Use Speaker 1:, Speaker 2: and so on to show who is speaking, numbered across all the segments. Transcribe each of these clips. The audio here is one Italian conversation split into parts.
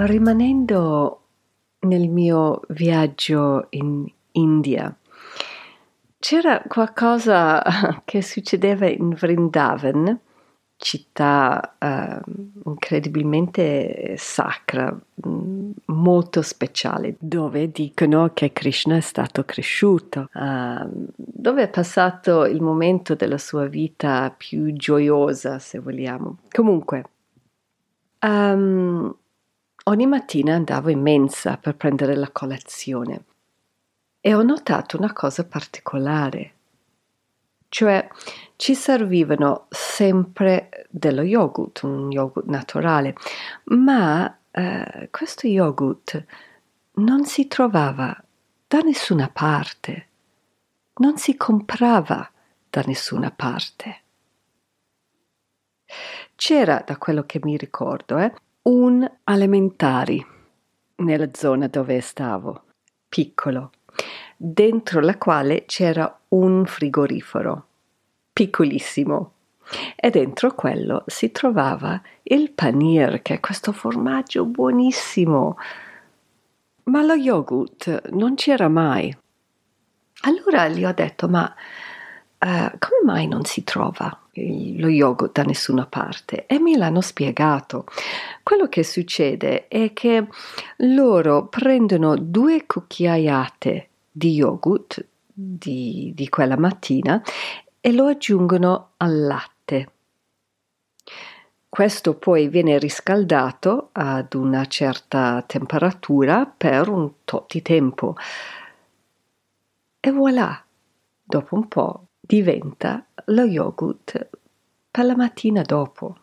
Speaker 1: Rimanendo nel mio viaggio in India, c'era qualcosa che succedeva in Vrindavan, città eh, incredibilmente sacra, mm, molto speciale, dove dicono che Krishna è stato cresciuto, eh, dove è passato il momento della sua vita più gioiosa, se vogliamo. Comunque, um, ogni mattina andavo in mensa per prendere la colazione e ho notato una cosa particolare, cioè ci servivano sempre dello yogurt, un yogurt naturale, ma eh, questo yogurt non si trovava da nessuna parte, non si comprava da nessuna parte. C'era, da quello che mi ricordo, eh, un alimentari nella zona dove stavo, piccolo, dentro la quale c'era un frigorifero piccolissimo e dentro quello si trovava il panier, che è questo formaggio buonissimo. Ma lo yogurt non c'era mai. Allora gli ho detto, ma uh, come mai non si trova lo yogurt da nessuna parte? E me l'hanno spiegato. Quello che succede è che loro prendono due cucchiaiate di yogurt di, di quella mattina e lo aggiungono al latte. Questo poi viene riscaldato ad una certa temperatura per un tot di tempo e voilà, dopo un po' diventa lo yogurt per la mattina dopo.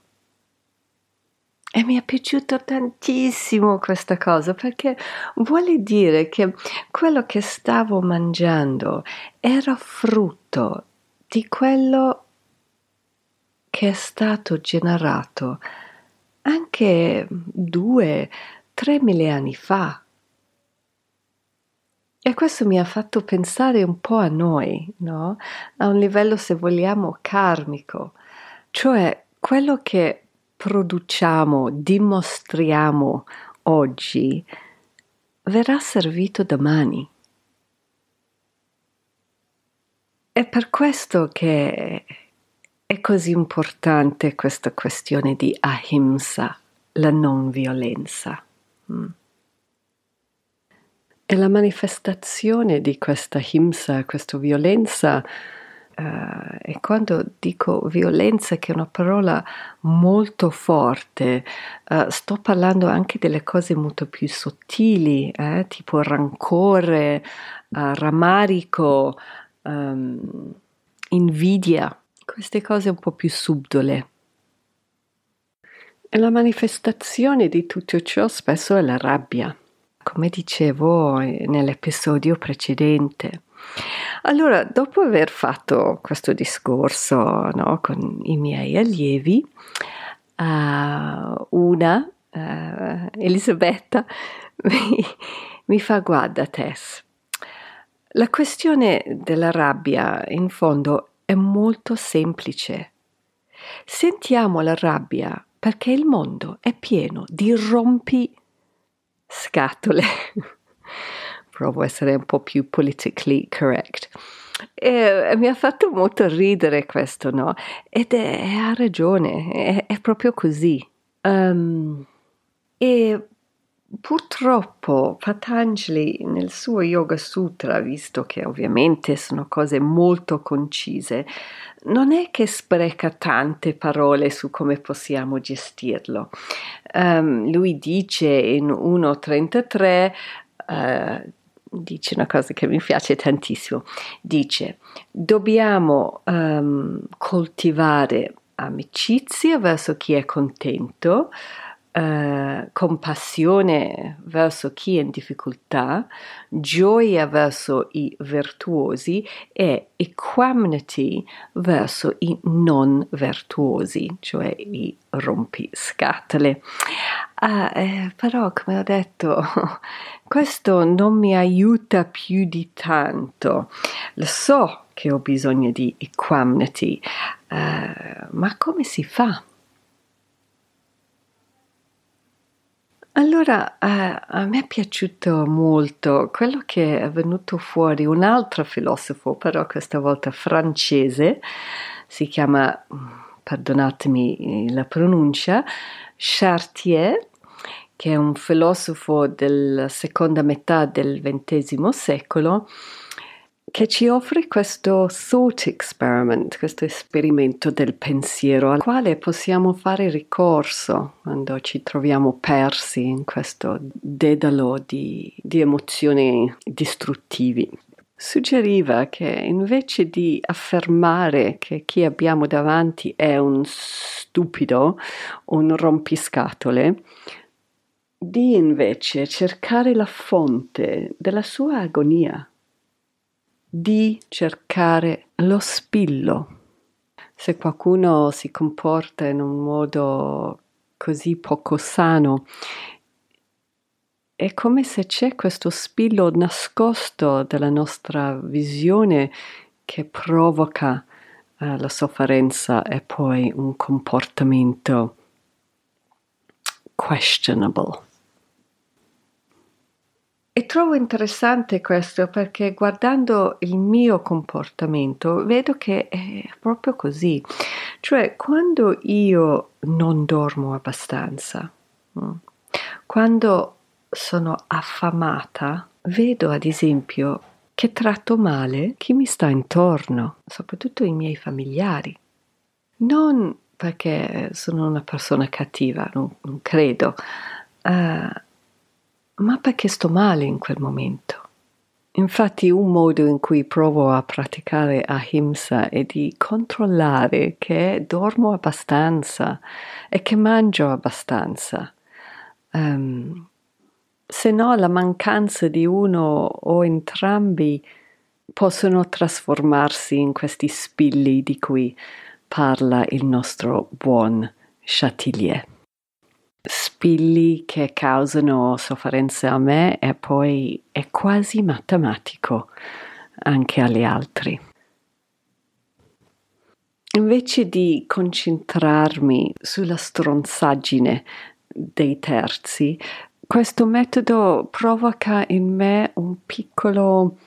Speaker 1: E mi è piaciuto tantissimo questa cosa perché vuole dire che quello che stavo mangiando era frutto di quello che è stato generato anche due, tre mille anni fa. E questo mi ha fatto pensare un po' a noi, no? A un livello, se vogliamo, karmico, cioè quello che produciamo, dimostriamo oggi, verrà servito domani. È per questo che è così importante questa questione di ahimsa, la non violenza. Mm. E la manifestazione di questa ahimsa, questa violenza, Uh, e quando dico violenza, che è una parola molto forte, uh, sto parlando anche delle cose molto più sottili, eh, tipo rancore, uh, rammarico, um, invidia, queste cose un po' più subdole. E la manifestazione di tutto ciò spesso è la rabbia, come dicevo nell'episodio precedente. Allora, dopo aver fatto questo discorso no, con i miei allievi, uh, una, uh, Elisabetta, mi, mi fa guarda Tess, la questione della rabbia, in fondo, è molto semplice. Sentiamo la rabbia perché il mondo è pieno di rompi scatole. Provo a essere un po' più politically correct. E, mi ha fatto molto ridere questo, no? Ed è, ha ragione, è, è proprio così. Um, e Purtroppo Patanjali nel suo Yoga Sutra, visto che ovviamente sono cose molto concise, non è che spreca tante parole su come possiamo gestirlo. Um, lui dice in 1.33, uh, eh, dice una cosa che mi piace tantissimo, dice dobbiamo um, coltivare amicizia verso chi è contento, eh, compassione verso chi è in difficoltà, gioia verso i virtuosi e equanimity verso i non virtuosi, cioè i rompiscatole. Ah, eh, però, come ho detto, questo non mi aiuta più di tanto. Lo so che ho bisogno di equanimity, eh, ma come si fa? Allora, eh, a me è piaciuto molto quello che è venuto fuori un altro filosofo, però questa volta francese, si chiama, perdonatemi la pronuncia, Chartier, che è un filosofo della seconda metà del XX secolo, che ci offre questo thought experiment, questo esperimento del pensiero al quale possiamo fare ricorso quando ci troviamo persi in questo dedalo di, di emozioni distruttivi. Suggeriva che invece di affermare che chi abbiamo davanti è un stupido, un rompiscatole, di invece cercare la fonte della sua agonia di cercare lo spillo. Se qualcuno si comporta in un modo così poco sano, è come se c'è questo spillo nascosto della nostra visione che provoca uh, la sofferenza e poi un comportamento questionable. E trovo interessante questo perché guardando il mio comportamento vedo che è proprio così. Cioè, quando io non dormo abbastanza, mm, quando sono affamata, vedo ad esempio che tratto male chi mi sta intorno, soprattutto i miei familiari. Non perché sono una persona cattiva, non, non credo. Uh, ma perché sto male in quel momento. Infatti un modo in cui provo a praticare ahimsa è di controllare che dormo abbastanza e che mangio abbastanza. Um, se no la mancanza di uno o entrambi possono trasformarsi in questi spilli di cui parla il nostro buon Chatilier spilli che causano sofferenze a me e poi è quasi matematico anche agli altri. Invece di concentrarmi sulla stronzaggine dei terzi, questo metodo provoca in me un piccolo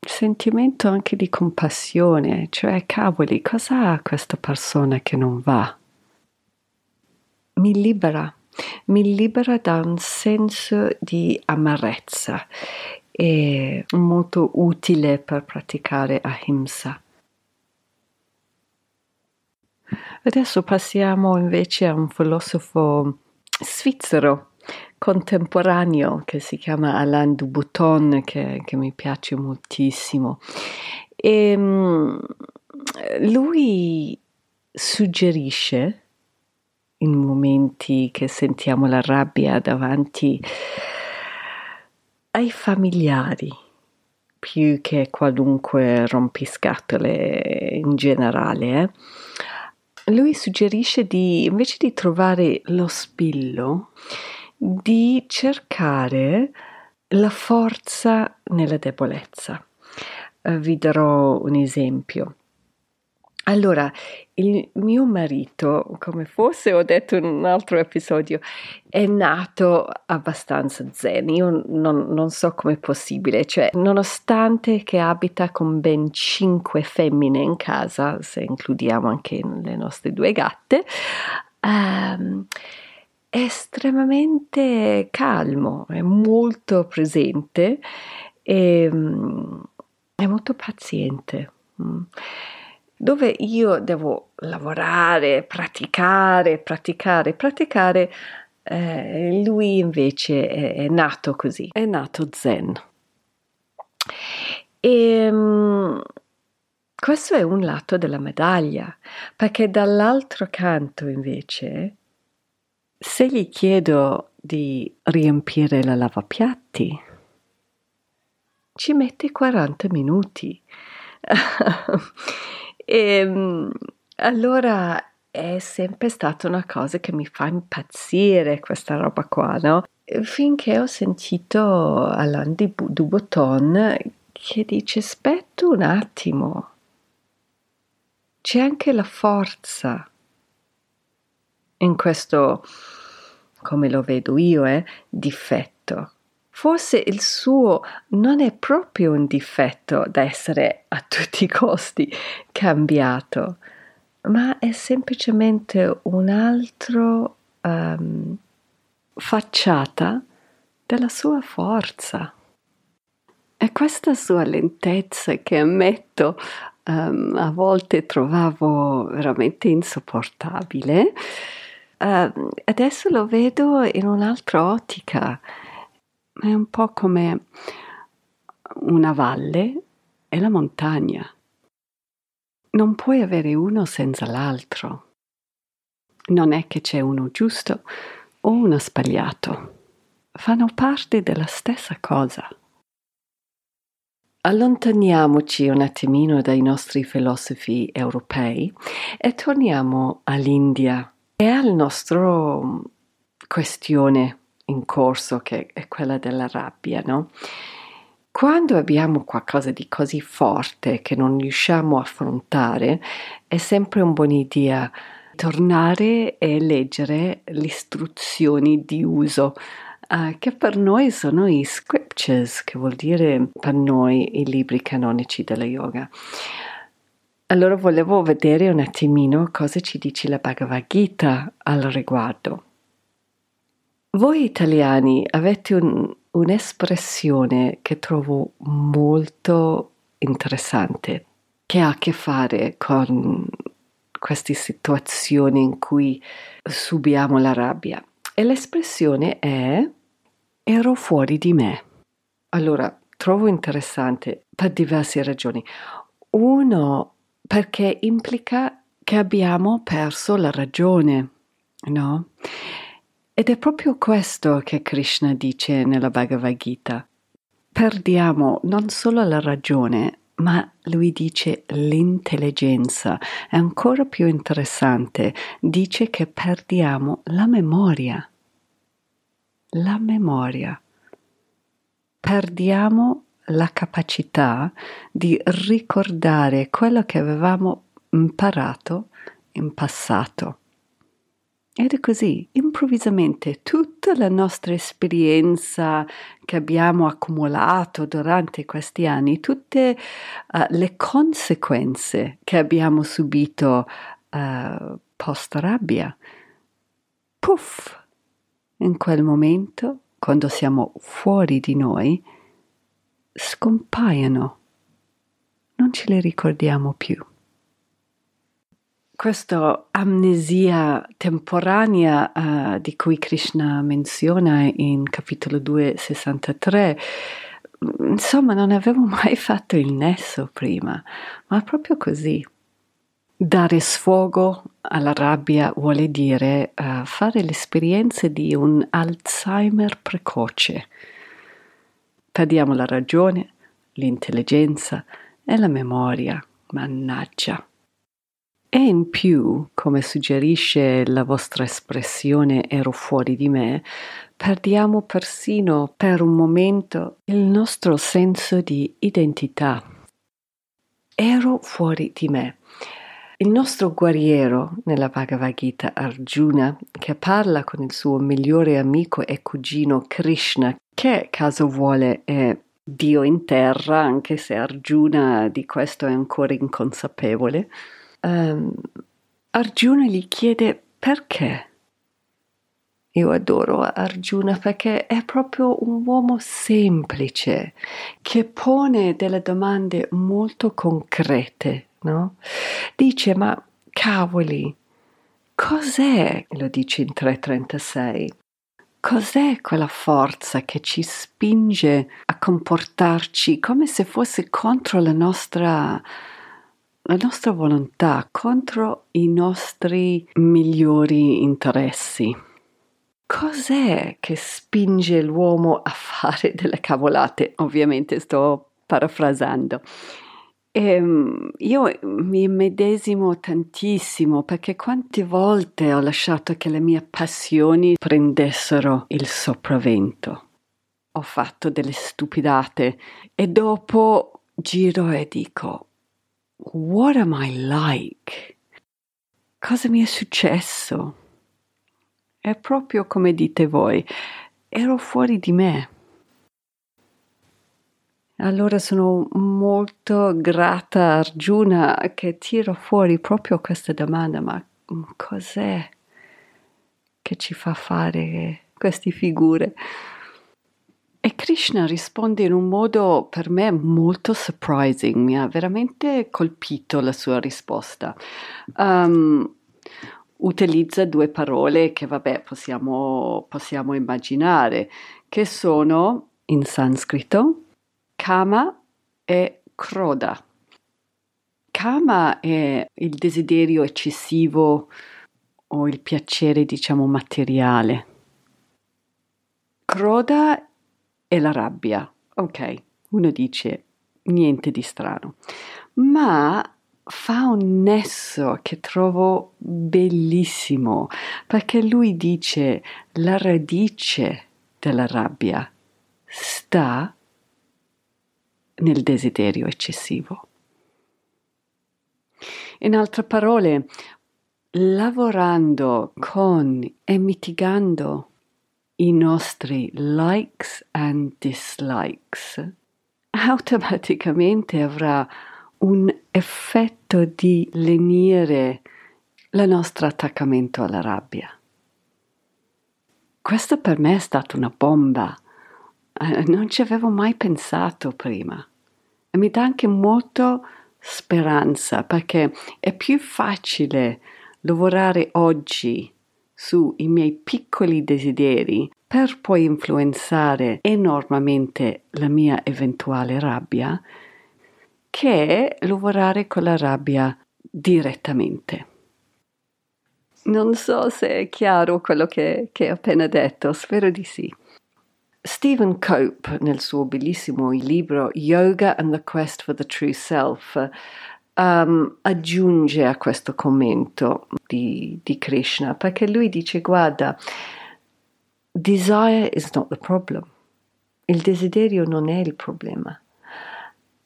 Speaker 1: sentimento anche di compassione, cioè cavoli, cosa ha questa persona che non va? Mi libera, mi libera da un senso di amarezza. È molto utile per praticare ahimsa. Adesso passiamo invece a un filosofo svizzero contemporaneo che si chiama Alain Dubuton, che, che mi piace moltissimo. E, um, lui suggerisce in momenti che sentiamo la rabbia davanti ai familiari più che qualunque rompiscatole in generale. Eh? Lui suggerisce di, invece di trovare lo spillo, di cercare la forza nella debolezza. Uh, vi darò un esempio. Allora, il mio marito, come forse ho detto in un altro episodio, è nato abbastanza zen. Io non, non so com'è possibile, cioè, nonostante che abita con ben cinque femmine in casa, se includiamo anche le nostre due gatte, um, è estremamente calmo, è molto presente e um, è molto paziente. Mm dove io devo lavorare, praticare, praticare, praticare, eh, lui invece è, è, nato così, è nato zen. E, um, Questo è un lato della medaglia, perché dall'altro canto invece, se gli chiedo di riempire la lavapiatti, ci mette 40 minuti. e ehm, allora è sempre stata una cosa che mi fa impazzire questa roba qua, no? Finché ho sentito Alain Dubotton che dice aspetta un attimo, c'è anche la forza in questo, come lo vedo io, eh, difetto. Forse il suo non è proprio un difetto da essere a tutti i costi cambiato, ma è semplicemente un altro um, facciata della sua forza. È questa sua lentezza che ammetto um, a volte trovavo veramente insopportabile. Uh, adesso lo vedo in un'altra ottica. È un po' come una valle e la montagna. Non puoi avere uno senza l'altro. Non è che c'è uno giusto o uno sbagliato. Fanno parte della stessa cosa. Allontaniamoci un attimino dai nostri filosofi europei e torniamo all'India e al nostro questione in corso che è quella della rabbia, no? Quando abbiamo qualcosa di così forte che non riusciamo a affrontare, è sempre una buona idea tornare e leggere le istruzioni di uso uh, che per noi sono i scriptures, che vuol dire per noi i libri canonici della yoga. Allora volevo vedere un attimino cosa ci dice la Bhagavad Gita al riguardo. Voi italiani avete un, un'espressione che trovo molto interessante, che ha a che fare con queste situazioni in cui subiamo la rabbia. E l'espressione è ero fuori di me. Allora, trovo interessante per diverse ragioni. Uno, perché implica che abbiamo perso la ragione, no? Ed è proprio questo che Krishna dice nella Bhagavad Gita. Perdiamo non solo la ragione, ma lui dice l'intelligenza. È ancora più interessante. Dice che perdiamo la memoria. La memoria. Perdiamo la capacità di ricordare quello che avevamo imparato in passato. Ed è così, improvvisamente, tutta la nostra esperienza che abbiamo accumulato durante questi anni, tutte uh, le conseguenze che abbiamo subito uh, post rabbia, puff, in quel momento, quando siamo fuori di noi, scompaiono, non ce le ricordiamo più questa amnesia temporanea uh, di cui Krishna menziona in capitolo 263, insomma non avevo mai fatto il nesso prima, ma proprio così. Dare sfogo alla rabbia vuole dire uh, fare l'esperienza di un Alzheimer precoce. Perdiamo la ragione, l'intelligenza e la memoria, mannaggia. E in più, come suggerisce la vostra espressione ero fuori di me, perdiamo persino per un momento il nostro senso di identità. Ero fuori di me. Il nostro guerriero nella Bhagavad Gita Arjuna, che parla con il suo migliore amico e cugino Krishna, che caso vuole è Dio in terra, anche se Arjuna di questo è ancora inconsapevole, um, Arjuna gli chiede perché. Io adoro Arjuna perché è proprio un uomo semplice che pone delle domande molto concrete, no? Dice, ma cavoli, cos'è, lo dice in 336, cos'è quella forza che ci spinge a comportarci come se fosse contro la nostra la nostra volontà contro i nostri migliori interessi. Cos'è che spinge l'uomo a fare delle cavolate? Ovviamente sto parafrasando. E ehm, io mi medesimo tantissimo perché quante volte ho lasciato che le mie passioni prendessero il sopravvento. Ho fatto delle stupidate e dopo giro e dico: What am I like? Cosa mi è successo? È proprio come dite voi, ero fuori di me. Allora sono molto grata a Arjuna che tira fuori proprio questa domanda, ma cos'è che ci fa fare queste figure? E Krishna risponde in un modo per me molto surprising, mi ha veramente colpito la sua risposta. Um, utilizza due parole che vabbè possiamo, possiamo immaginare, che sono in sanscrito Kama e Kroda. Kama è il desiderio eccessivo o il piacere, diciamo, materiale. Kroda è la rabbia. Ok, uno dice niente di strano, ma fa un nesso che trovo bellissimo perché lui dice la radice della rabbia sta nel desiderio eccessivo. In altre parole, lavorando con e mitigando i nostri likes and dislikes, automaticamente avrà un effetto di lenire il nostro attaccamento alla rabbia. Questo per me è stata una bomba. Eh, non ci avevo mai pensato prima. E mi dà anche molto speranza perché è più facile lavorare oggi sui miei piccoli desideri per poi influenzare enormemente la mia eventuale rabbia che lavorare con la rabbia direttamente. Non so se è chiaro quello che, che ho appena detto, spero di sì. Stephen Cope, nel suo bellissimo libro Yoga and the Quest for the True Self, um, aggiunge a questo commento di, di Krishna, perché lui dice, guarda, desire is not the problem. Il desiderio non è il problema.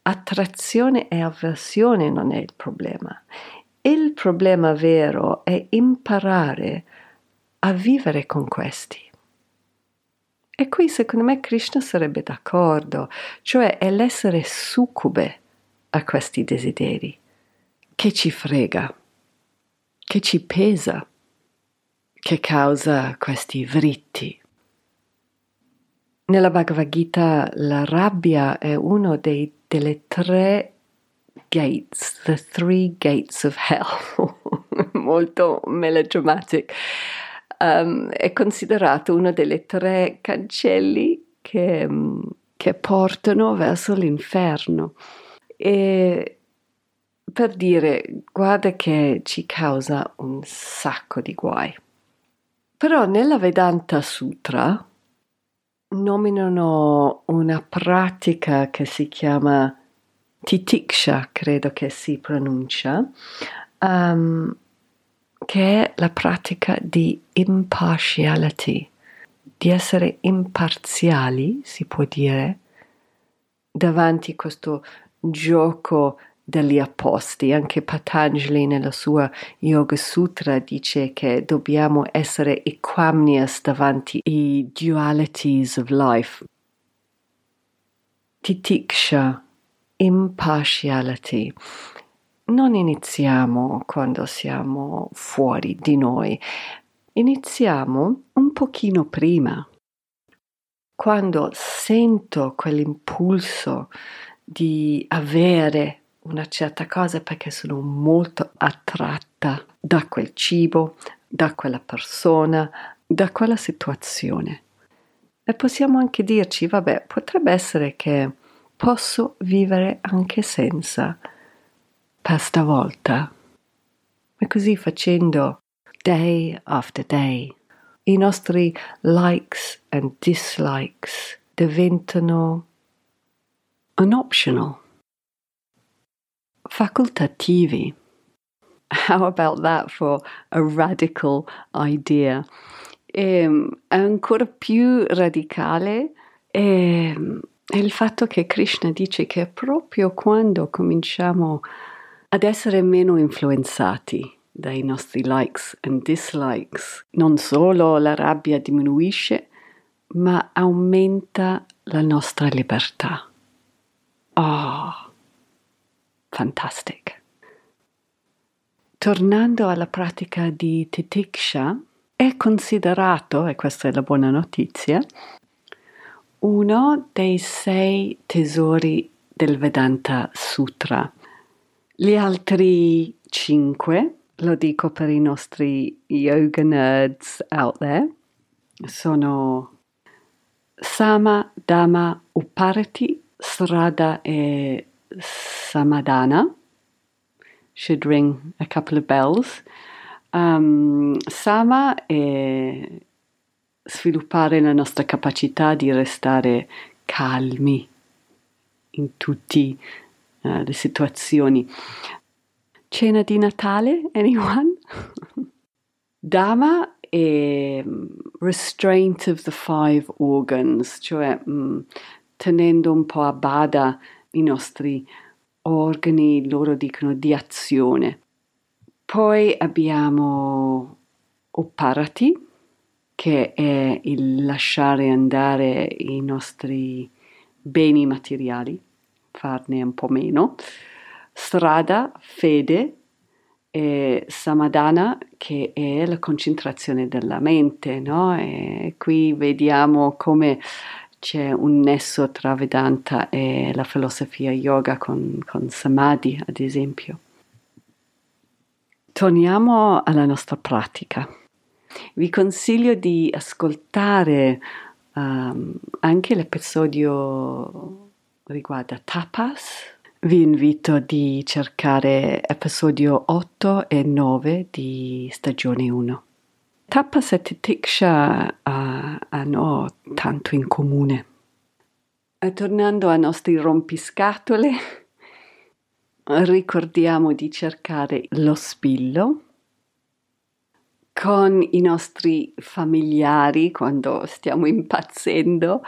Speaker 1: Attrazione e avversione non è il problema. Il problema vero è imparare a vivere con questi. E qui secondo me Krishna sarebbe d'accordo, cioè è l'essere succube a questi desideri, che ci frega, che ci pesa, che causa questi vritti. Nella Bhagavad Gita la rabbia è uno dei, delle tre gates, the three gates of hell, molto melodramatic. Um, è considerato uno delle tre cancelli che, che portano verso l'inferno. E per dire, guarda che ci causa un sacco di guai. Però nella Vedanta Sutra nominano una pratica che si chiama titiksha, credo che si pronuncia, um, che è la pratica di impartiality, di essere imparziali, si può dire, davanti a questo gioco degli apposti. Anche Patanjali nella sua Yoga Sutra dice che dobbiamo essere equamnius davanti ai dualities of life. Titiksha, impartiality non iniziamo quando siamo fuori di noi, iniziamo un pochino prima. Quando sento quell'impulso di avere una certa cosa perché sono molto attratta da quel cibo, da quella persona, da quella situazione. E possiamo anche dirci, vabbè, potrebbe essere che posso vivere anche senza per stavolta. E così facendo, day after day, i nostri likes and dislikes diventano an optional, facultativi. How about that for a radical idea? E, ancora più radicale è, è il fatto che Krishna dice che proprio quando cominciamo ad essere meno influenzati dai nostri likes and dislikes, non solo la rabbia diminuisce, ma aumenta la nostra libertà. Oh, fantastic. Tornando alla pratica di Titiksha, è considerato, e questa è la buona notizia, uno dei sei tesori del Vedanta Sutra. Gli altri cinque, lo dico per i nostri yoga nerds out there, sono Sama, Dhamma, Uparati, Srada e Samadana should ring a couple of bells. Um, Sama è sviluppare la nostra capacità di restare calmi in tutte uh, le situazioni. Cena di Natale, anyone? Dhamma è mm, restraint of the five organs, cioè um, tenendo un po' a bada i nostri organi, loro dicono di azione. Poi abbiamo Opparati, che è il lasciare andare i nostri beni materiali, farne un po' meno. Strada, fede, e Samadana, che è la concentrazione della mente, no? E qui vediamo come c'è un nesso tra Vedanta e la filosofia yoga con, con Samadhi, ad esempio. Torniamo alla nostra pratica. Vi consiglio di ascoltare um, anche l'episodio riguardo tapas. Vi invito di cercare episodio 8 e 9 di stagione 1. Tapas e Tiksha hanno tanto in comune. E tornando ai nostri rompiscatole, ricordiamo di cercare lo spillo con i nostri familiari quando stiamo impazzendo.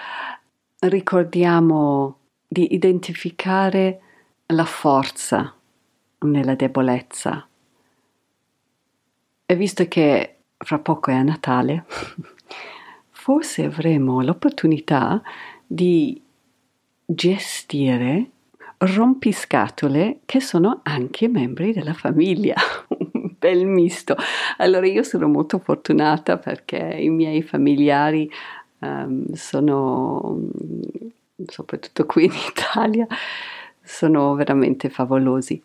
Speaker 1: Ricordiamo di identificare la forza nella debolezza. E visto che fra poco è a Natale, forse avremo l'opportunità di gestire rompiscatole che sono anche membri della famiglia. Un bel misto. Allora io sono molto fortunata perché i miei familiari um, sono, soprattutto qui in Italia, sono veramente favolosi.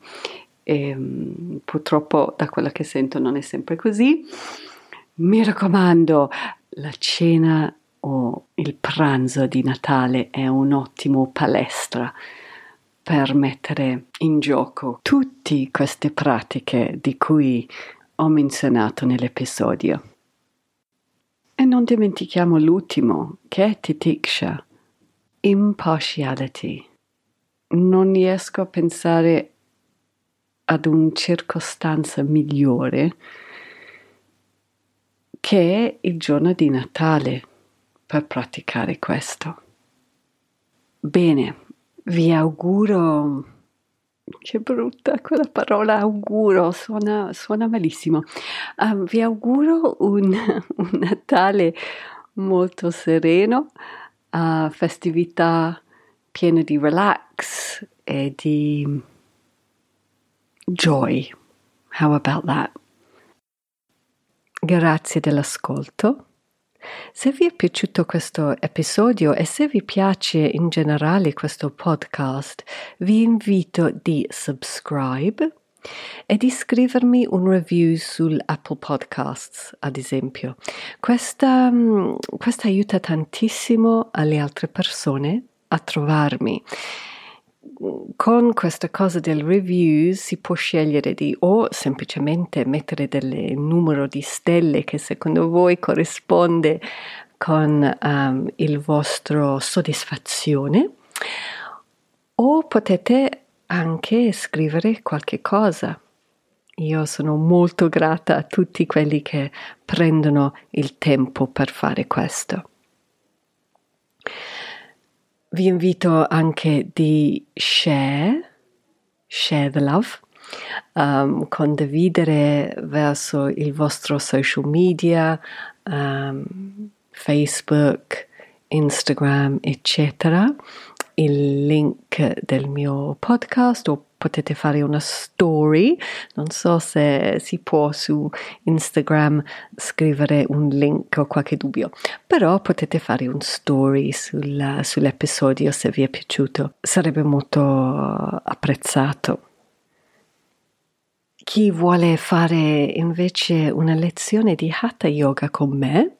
Speaker 1: E, um, purtroppo da quello che sento non è sempre così. Mi raccomando, la cena o il pranzo di Natale è un ottimo palestra per mettere in gioco tutte queste pratiche di cui ho menzionato nell'episodio. E non dimentichiamo l'ultimo, che è titiksha, impartiality. Non riesco a pensare ad una circostanza migliore che il giorno di Natale per praticare questo. Bene, vi auguro, che brutta quella parola auguro, suona, suona malissimo, uh, vi auguro un, un, Natale molto sereno, uh, festività piena di relax e di joy. How about that? Grazie dell'ascolto. Se vi è piaciuto questo episodio e se vi piace in generale questo podcast, vi invito di subscribe e di scrivermi un review sull'Apple Podcasts, ad esempio. Questa, mm, questa aiuta tantissimo alle altre persone a trovarmi. Con questa cosa del review si può scegliere di o semplicemente mettere del numero di stelle che secondo voi corrisponde con um, il vostro soddisfazione o potete anche scrivere qualche cosa. Io sono molto grata a tutti quelli che prendono il tempo per fare questo. Vi invito anche di share, share the love, um, condividere verso il vostro social media, um, Facebook, Instagram, eccetera, il link del mio podcast o potete fare una story. Non so se si può su Instagram scrivere un link o qualche dubbio, però potete fare un story sul, sull'episodio se vi è piaciuto. Sarebbe molto apprezzato. Chi vuole fare invece una lezione di Hatha Yoga con me,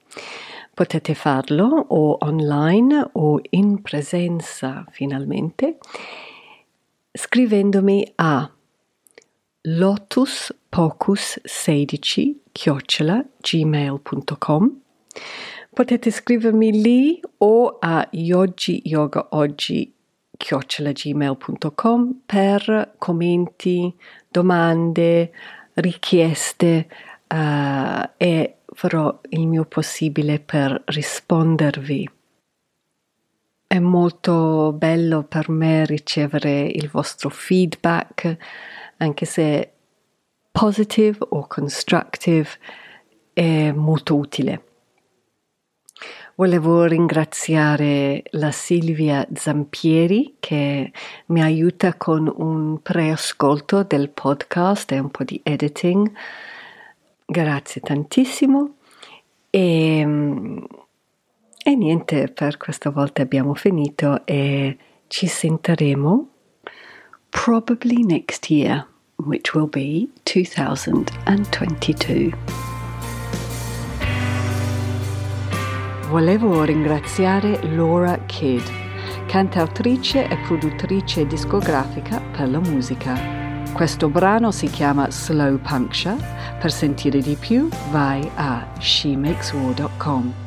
Speaker 1: potete farlo o online o in presenza finalmente scrivendomi a lotuspocus16 chiocciola gmail.com potete scrivermi lì o a yogi yoga oggi chiocciolagmail.com per commenti, domande, richieste uh, e farò il mio possibile per rispondervi. È molto bello per me ricevere il vostro feedback, anche se positive o constructive, è molto utile. Volevo ringraziare la Silvia Zampieri che mi aiuta con un preascolto del podcast e un po' di editing. Grazie tantissimo e, e niente, per questa volta abbiamo finito e ci sentiremo probably next year, which will be 2022. Volevo ringraziare Laura Kidd, cantautrice e produttrice discografica per la musica. Questo brano si chiama Slow Puncture. Per sentire di più vai a shemakeswar.com.